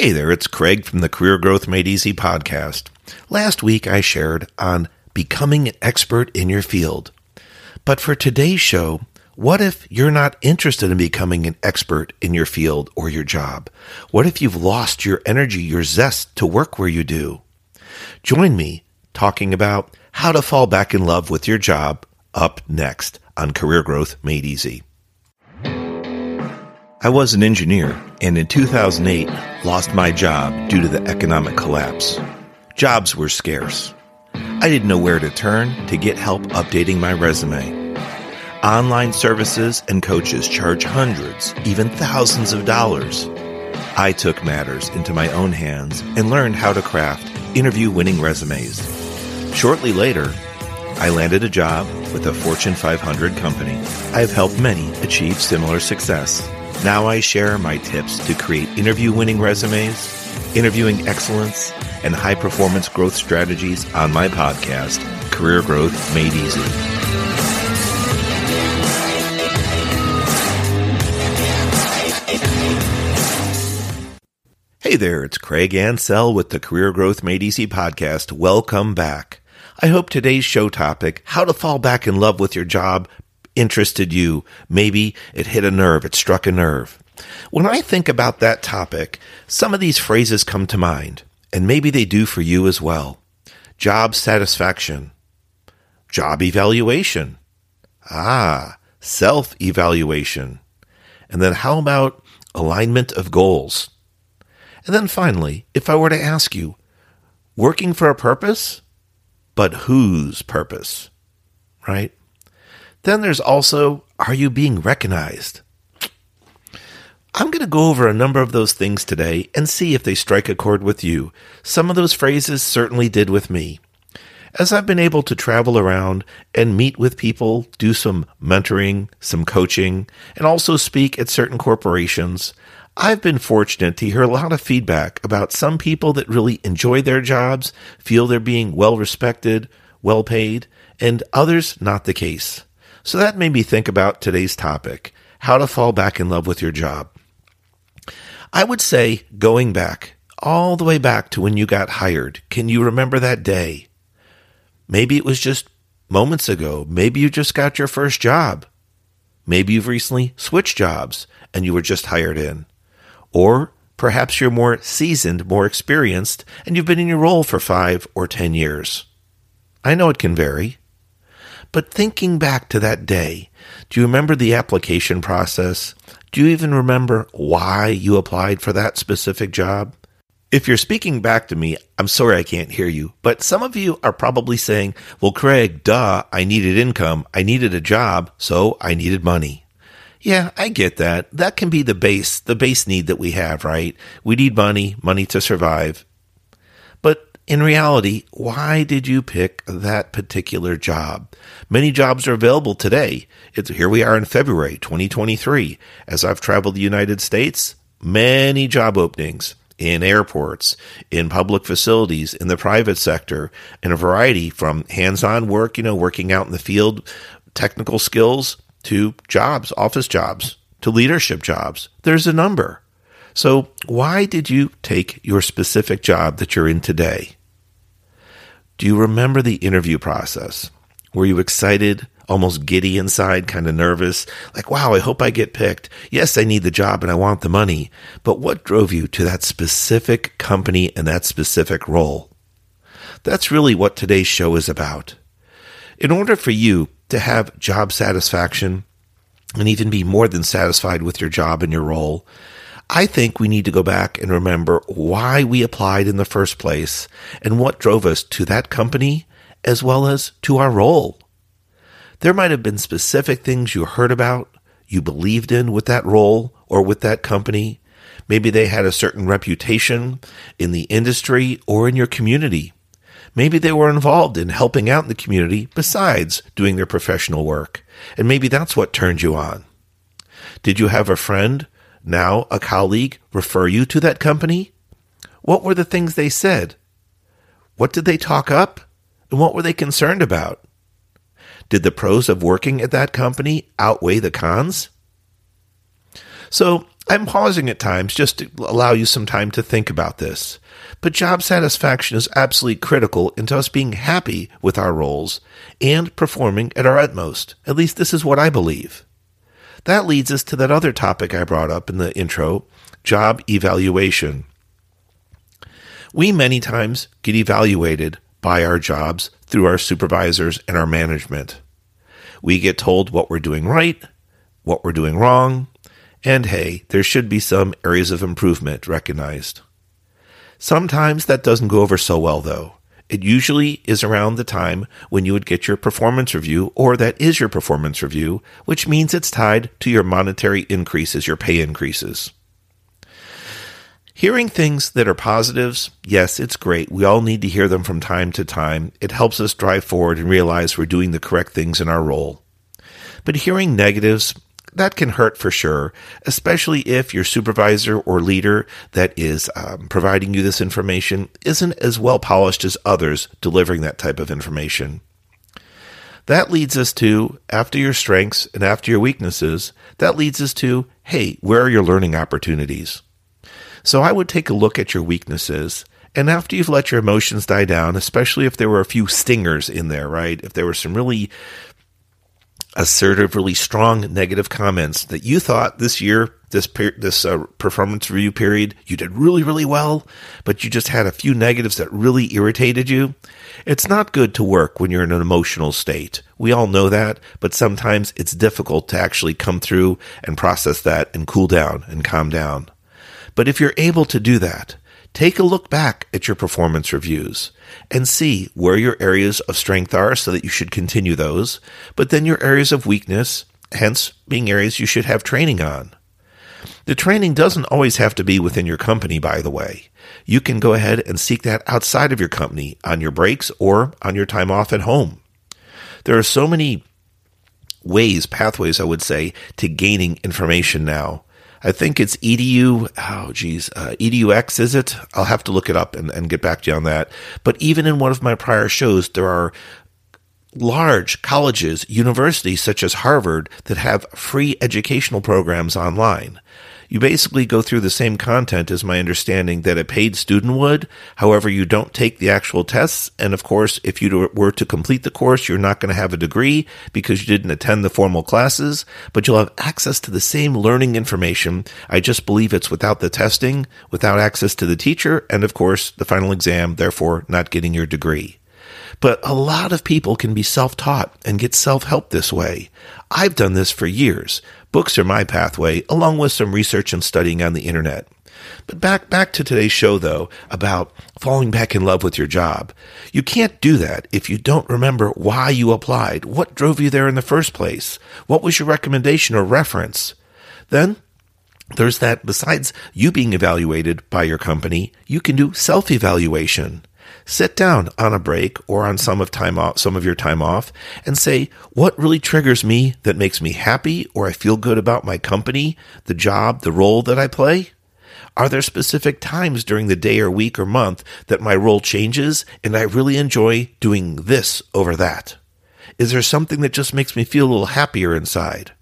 Hey there, it's Craig from the Career Growth Made Easy podcast. Last week I shared on becoming an expert in your field. But for today's show, what if you're not interested in becoming an expert in your field or your job? What if you've lost your energy, your zest to work where you do? Join me talking about how to fall back in love with your job up next on Career Growth Made Easy. I was an engineer and in 2008 lost my job due to the economic collapse. Jobs were scarce. I didn't know where to turn to get help updating my resume. Online services and coaches charge hundreds, even thousands of dollars. I took matters into my own hands and learned how to craft interview winning resumes. Shortly later, I landed a job with a Fortune 500 company. I have helped many achieve similar success. Now I share my tips to create interview winning resumes, interviewing excellence, and high performance growth strategies on my podcast, Career Growth Made Easy. Hey there, it's Craig Ansell with the Career Growth Made Easy podcast. Welcome back. I hope today's show topic, how to fall back in love with your job, interested you. Maybe it hit a nerve, it struck a nerve. When I think about that topic, some of these phrases come to mind, and maybe they do for you as well. Job satisfaction, job evaluation, ah, self evaluation. And then how about alignment of goals? And then finally, if I were to ask you, working for a purpose, but whose purpose? Right? Then there's also, are you being recognized? I'm going to go over a number of those things today and see if they strike a chord with you. Some of those phrases certainly did with me. As I've been able to travel around and meet with people, do some mentoring, some coaching, and also speak at certain corporations, I've been fortunate to hear a lot of feedback about some people that really enjoy their jobs, feel they're being well respected, well paid, and others not the case. So that made me think about today's topic how to fall back in love with your job. I would say going back, all the way back to when you got hired, can you remember that day? Maybe it was just moments ago. Maybe you just got your first job. Maybe you've recently switched jobs and you were just hired in. Or perhaps you're more seasoned, more experienced, and you've been in your role for five or ten years. I know it can vary. But thinking back to that day, do you remember the application process? Do you even remember why you applied for that specific job? If you're speaking back to me, I'm sorry I can't hear you, but some of you are probably saying, well, Craig, duh, I needed income. I needed a job, so I needed money. Yeah, I get that. That can be the base, the base need that we have, right? We need money, money to survive. In reality, why did you pick that particular job? Many jobs are available today. It's, here we are in February 2023. As I've traveled the United States, many job openings in airports, in public facilities, in the private sector, in a variety from hands-on work, you know, working out in the field, technical skills to jobs, office jobs, to leadership jobs. There's a number. So why did you take your specific job that you're in today? Do you remember the interview process? Were you excited, almost giddy inside, kind of nervous? Like, wow, I hope I get picked. Yes, I need the job and I want the money. But what drove you to that specific company and that specific role? That's really what today's show is about. In order for you to have job satisfaction and even be more than satisfied with your job and your role, I think we need to go back and remember why we applied in the first place and what drove us to that company as well as to our role. There might have been specific things you heard about, you believed in with that role or with that company. Maybe they had a certain reputation in the industry or in your community. Maybe they were involved in helping out in the community besides doing their professional work. And maybe that's what turned you on. Did you have a friend now a colleague refer you to that company? What were the things they said? What did they talk up? And what were they concerned about? Did the pros of working at that company outweigh the cons? So I'm pausing at times just to allow you some time to think about this. But job satisfaction is absolutely critical into us being happy with our roles and performing at our utmost. At least this is what I believe. That leads us to that other topic I brought up in the intro job evaluation. We many times get evaluated by our jobs through our supervisors and our management. We get told what we're doing right, what we're doing wrong, and hey, there should be some areas of improvement recognized. Sometimes that doesn't go over so well, though. It usually is around the time when you would get your performance review, or that is your performance review, which means it's tied to your monetary increases, your pay increases. Hearing things that are positives, yes, it's great. We all need to hear them from time to time. It helps us drive forward and realize we're doing the correct things in our role. But hearing negatives, that can hurt for sure, especially if your supervisor or leader that is um, providing you this information isn't as well polished as others delivering that type of information. That leads us to, after your strengths and after your weaknesses, that leads us to, hey, where are your learning opportunities? So I would take a look at your weaknesses. And after you've let your emotions die down, especially if there were a few stingers in there, right? If there were some really assertive, really strong negative comments that you thought this year, this per- this uh, performance review period, you did really, really well, but you just had a few negatives that really irritated you. It's not good to work when you're in an emotional state. We all know that, but sometimes it's difficult to actually come through and process that and cool down and calm down. But if you're able to do that, Take a look back at your performance reviews and see where your areas of strength are so that you should continue those, but then your areas of weakness, hence being areas you should have training on. The training doesn't always have to be within your company, by the way. You can go ahead and seek that outside of your company on your breaks or on your time off at home. There are so many ways, pathways, I would say, to gaining information now. I think it's edu. Oh, geez, uh, edux is it? I'll have to look it up and, and get back to you on that. But even in one of my prior shows, there are large colleges, universities such as Harvard that have free educational programs online you basically go through the same content as my understanding that a paid student would. However, you don't take the actual tests. And of course, if you were to complete the course, you're not going to have a degree because you didn't attend the formal classes, but you'll have access to the same learning information. I just believe it's without the testing, without access to the teacher, and of course, the final exam, therefore not getting your degree. But a lot of people can be self taught and get self help this way. I've done this for years. Books are my pathway, along with some research and studying on the internet. But back back to today's show though about falling back in love with your job. You can't do that if you don't remember why you applied, what drove you there in the first place, what was your recommendation or reference. Then there's that besides you being evaluated by your company, you can do self-evaluation. Sit down on a break or on some of time off, some of your time off and say, what really triggers me that makes me happy or I feel good about my company, the job, the role that I play? Are there specific times during the day or week or month that my role changes and I really enjoy doing this over that? Is there something that just makes me feel a little happier inside?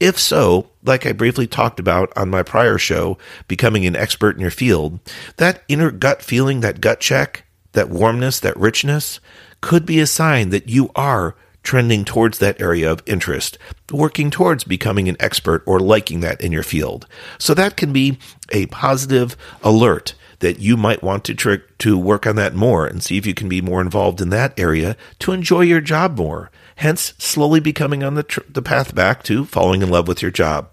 If so, like I briefly talked about on my prior show, becoming an expert in your field, that inner gut feeling, that gut check, that warmness, that richness could be a sign that you are trending towards that area of interest, working towards becoming an expert or liking that in your field. So that can be a positive alert that you might want to trick to work on that more and see if you can be more involved in that area to enjoy your job more. Hence, slowly becoming on the, tr- the path back to falling in love with your job.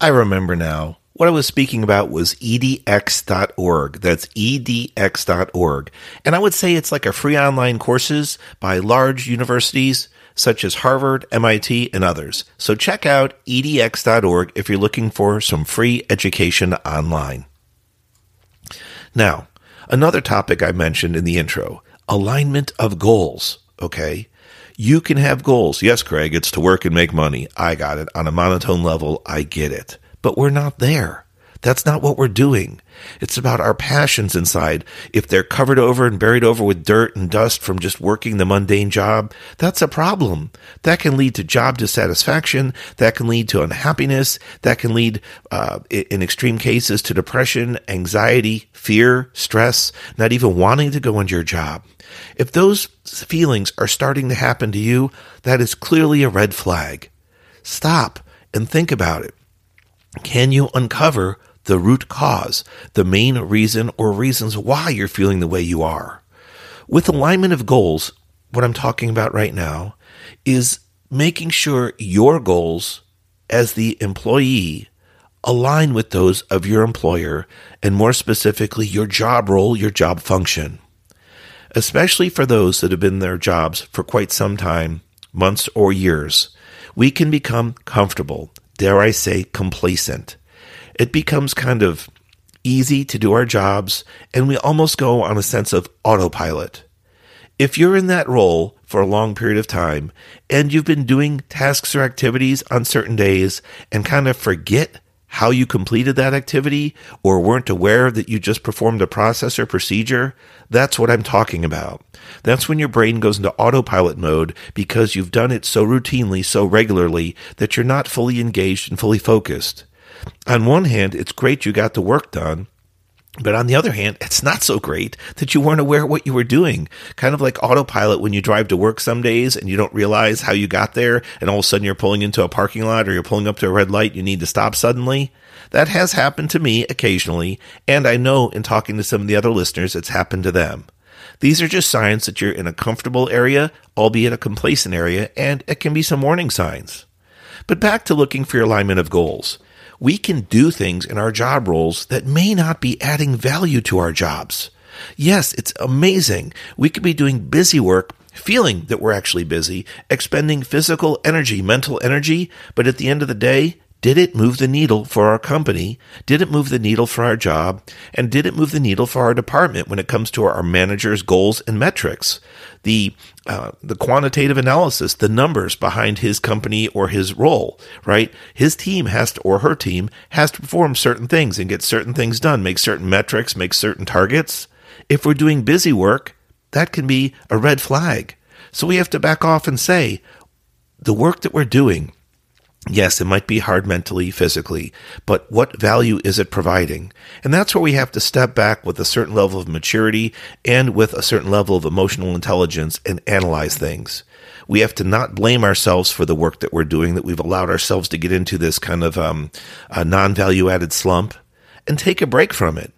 I remember now what I was speaking about was edx.org. That's edx.org. And I would say it's like a free online courses by large universities such as Harvard, MIT, and others. So check out edx.org if you're looking for some free education online. Now, another topic I mentioned in the intro, alignment of goals. Okay. You can have goals. Yes, Craig, it's to work and make money. I got it. On a monotone level, I get it but we're not there. That's not what we're doing. It's about our passions inside. If they're covered over and buried over with dirt and dust from just working the mundane job, that's a problem. That can lead to job dissatisfaction. That can lead to unhappiness. That can lead, uh, in extreme cases, to depression, anxiety, fear, stress, not even wanting to go into your job. If those feelings are starting to happen to you, that is clearly a red flag. Stop and think about it. Can you uncover the root cause, the main reason or reasons why you're feeling the way you are? With alignment of goals, what I'm talking about right now is making sure your goals as the employee align with those of your employer and more specifically your job role, your job function. Especially for those that have been in their jobs for quite some time, months or years, we can become comfortable, dare I say, complacent. It becomes kind of easy to do our jobs, and we almost go on a sense of autopilot. If you're in that role for a long period of time and you've been doing tasks or activities on certain days and kind of forget how you completed that activity or weren't aware that you just performed a process or procedure, that's what I'm talking about. That's when your brain goes into autopilot mode because you've done it so routinely, so regularly that you're not fully engaged and fully focused. On one hand, it's great you got the work done. But on the other hand, it's not so great that you weren't aware what you were doing. Kind of like autopilot when you drive to work some days and you don't realize how you got there, and all of a sudden you're pulling into a parking lot or you're pulling up to a red light, you need to stop suddenly. That has happened to me occasionally, and I know in talking to some of the other listeners, it's happened to them. These are just signs that you're in a comfortable area, albeit a complacent area, and it can be some warning signs. But back to looking for your alignment of goals we can do things in our job roles that may not be adding value to our jobs. Yes, it's amazing. We could be doing busy work, feeling that we're actually busy, expending physical energy, mental energy, but at the end of the day, did it move the needle for our company? Did it move the needle for our job? And did it move the needle for our department when it comes to our managers' goals and metrics? The uh, the quantitative analysis, the numbers behind his company or his role, right? His team has to, or her team has to perform certain things and get certain things done, make certain metrics, make certain targets. If we're doing busy work, that can be a red flag. So we have to back off and say, the work that we're doing, Yes, it might be hard mentally, physically, but what value is it providing? And that's where we have to step back with a certain level of maturity and with a certain level of emotional intelligence and analyze things. We have to not blame ourselves for the work that we're doing, that we've allowed ourselves to get into this kind of um, non value added slump, and take a break from it.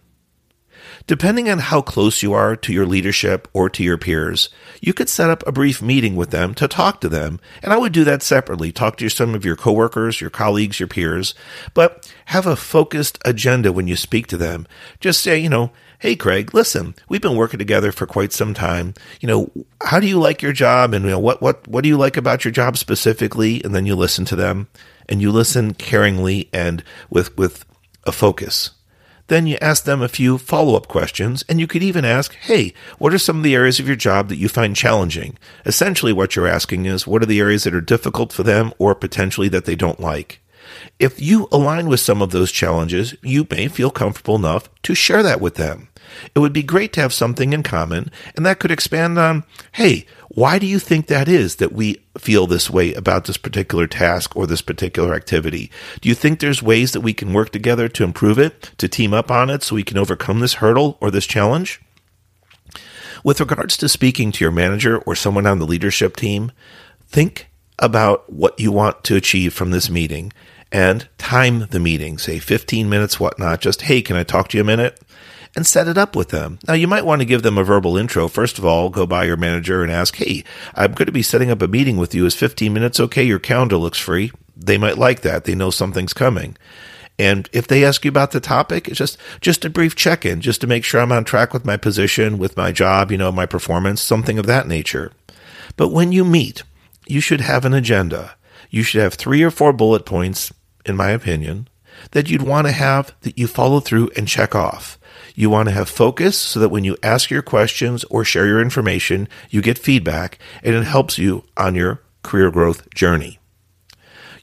Depending on how close you are to your leadership or to your peers, you could set up a brief meeting with them to talk to them. And I would do that separately. Talk to some of your coworkers, your colleagues, your peers, but have a focused agenda when you speak to them. Just say, you know, Hey, Craig, listen, we've been working together for quite some time. You know, how do you like your job? And you know, what, what, what do you like about your job specifically? And then you listen to them and you listen caringly and with, with a focus. Then you ask them a few follow up questions, and you could even ask, hey, what are some of the areas of your job that you find challenging? Essentially, what you're asking is, what are the areas that are difficult for them or potentially that they don't like? If you align with some of those challenges, you may feel comfortable enough to share that with them. It would be great to have something in common, and that could expand on, hey, why do you think that is that we feel this way about this particular task or this particular activity? Do you think there's ways that we can work together to improve it, to team up on it so we can overcome this hurdle or this challenge? With regards to speaking to your manager or someone on the leadership team, think about what you want to achieve from this meeting and time the meeting, say 15 minutes, whatnot. Just, hey, can I talk to you a minute? And set it up with them. Now, you might want to give them a verbal intro. First of all, go by your manager and ask, Hey, I'm going to be setting up a meeting with you. Is 15 minutes okay? Your calendar looks free. They might like that. They know something's coming. And if they ask you about the topic, it's just just a brief check-in, just to make sure I'm on track with my position, with my job, you know, my performance, something of that nature. But when you meet, you should have an agenda. You should have three or four bullet points, in my opinion, that you'd want to have that you follow through and check off. You want to have focus so that when you ask your questions or share your information, you get feedback and it helps you on your career growth journey.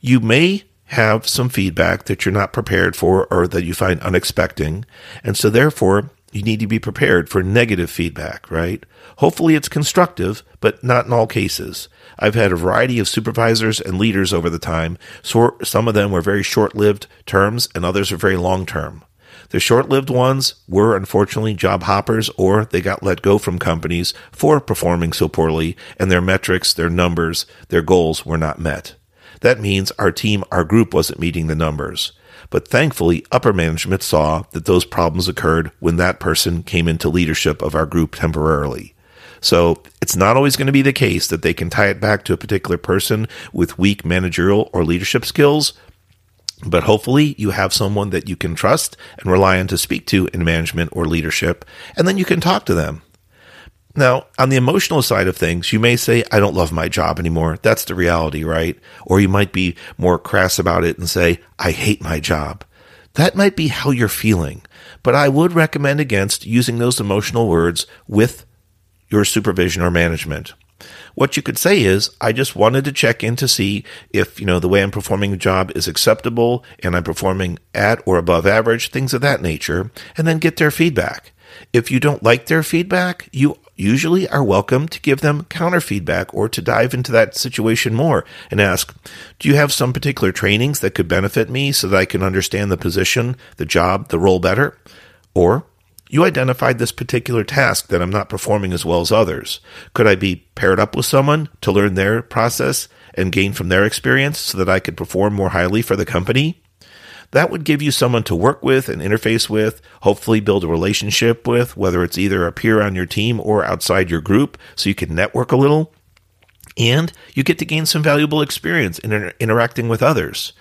You may have some feedback that you're not prepared for or that you find unexpected. And so therefore, you need to be prepared for negative feedback, right? Hopefully it's constructive, but not in all cases. I've had a variety of supervisors and leaders over the time. So some of them were very short lived terms and others are very long term. The short lived ones were unfortunately job hoppers or they got let go from companies for performing so poorly and their metrics, their numbers, their goals were not met. That means our team, our group wasn't meeting the numbers. But thankfully, upper management saw that those problems occurred when that person came into leadership of our group temporarily. So it's not always going to be the case that they can tie it back to a particular person with weak managerial or leadership skills. But hopefully you have someone that you can trust and rely on to speak to in management or leadership, and then you can talk to them. Now, on the emotional side of things, you may say, I don't love my job anymore. That's the reality, right? Or you might be more crass about it and say, I hate my job. That might be how you're feeling, but I would recommend against using those emotional words with your supervision or management. What you could say is, I just wanted to check in to see if, you know, the way I'm performing the job is acceptable and I'm performing at or above average, things of that nature, and then get their feedback. If you don't like their feedback, you usually are welcome to give them counter feedback or to dive into that situation more and ask, do you have some particular trainings that could benefit me so that I can understand the position, the job, the role better? Or you identified this particular task that I'm not performing as well as others. Could I be paired up with someone to learn their process and gain from their experience so that I could perform more highly for the company? that would give you someone to work with and interface with, hopefully build a relationship with, whether it's either a peer on your team or outside your group, so you can network a little. And you get to gain some valuable experience in inter- interacting with others.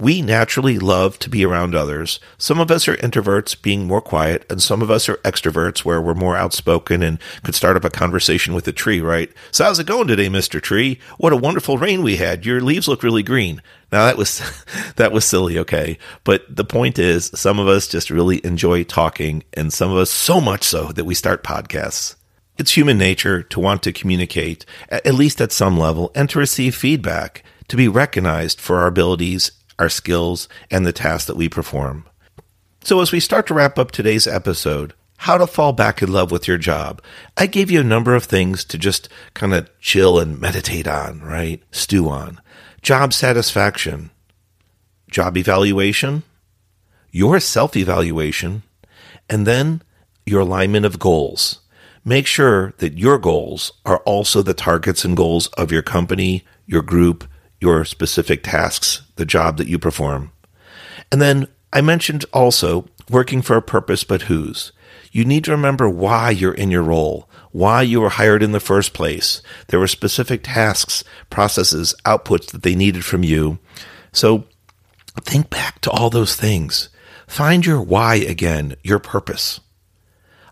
We naturally love to be around others. Some of us are introverts, being more quiet, and some of us are extroverts, where we're more outspoken and could start up a conversation with a tree, right? So, how's it going today, Mr. Tree? What a wonderful rain we had. Your leaves look really green. Now, that was, that was silly, okay? But the point is, some of us just really enjoy talking, and some of us so much so that we start podcasts. It's human nature to want to communicate, at least at some level, and to receive feedback, to be recognized for our abilities our skills, and the tasks that we perform. So, as we start to wrap up today's episode, how to fall back in love with your job, I gave you a number of things to just kind of chill and meditate on, right? Stew on. Job satisfaction, job evaluation, your self evaluation, and then your alignment of goals. Make sure that your goals are also the targets and goals of your company, your group, your specific tasks, the job that you perform. And then I mentioned also working for a purpose, but whose. You need to remember why you're in your role, why you were hired in the first place. There were specific tasks, processes, outputs that they needed from you. So think back to all those things. Find your why again, your purpose.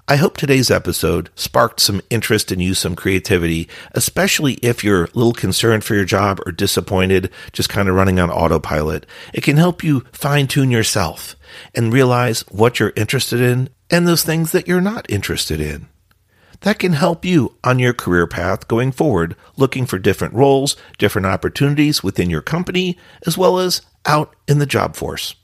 I hope today's episode sparked some interest in you, some creativity, especially if you're a little concerned for your job or disappointed, just kind of running on autopilot. It can help you fine tune yourself and realize what you're interested in and those things that you're not interested in. That can help you on your career path going forward, looking for different roles, different opportunities within your company, as well as out in the job force.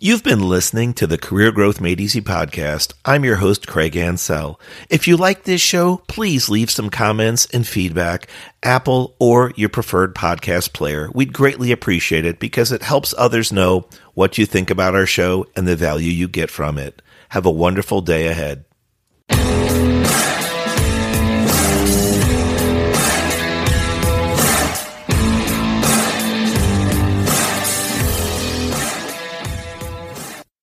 You've been listening to the Career Growth Made Easy podcast. I'm your host, Craig Ansell. If you like this show, please leave some comments and feedback, Apple or your preferred podcast player. We'd greatly appreciate it because it helps others know what you think about our show and the value you get from it. Have a wonderful day ahead.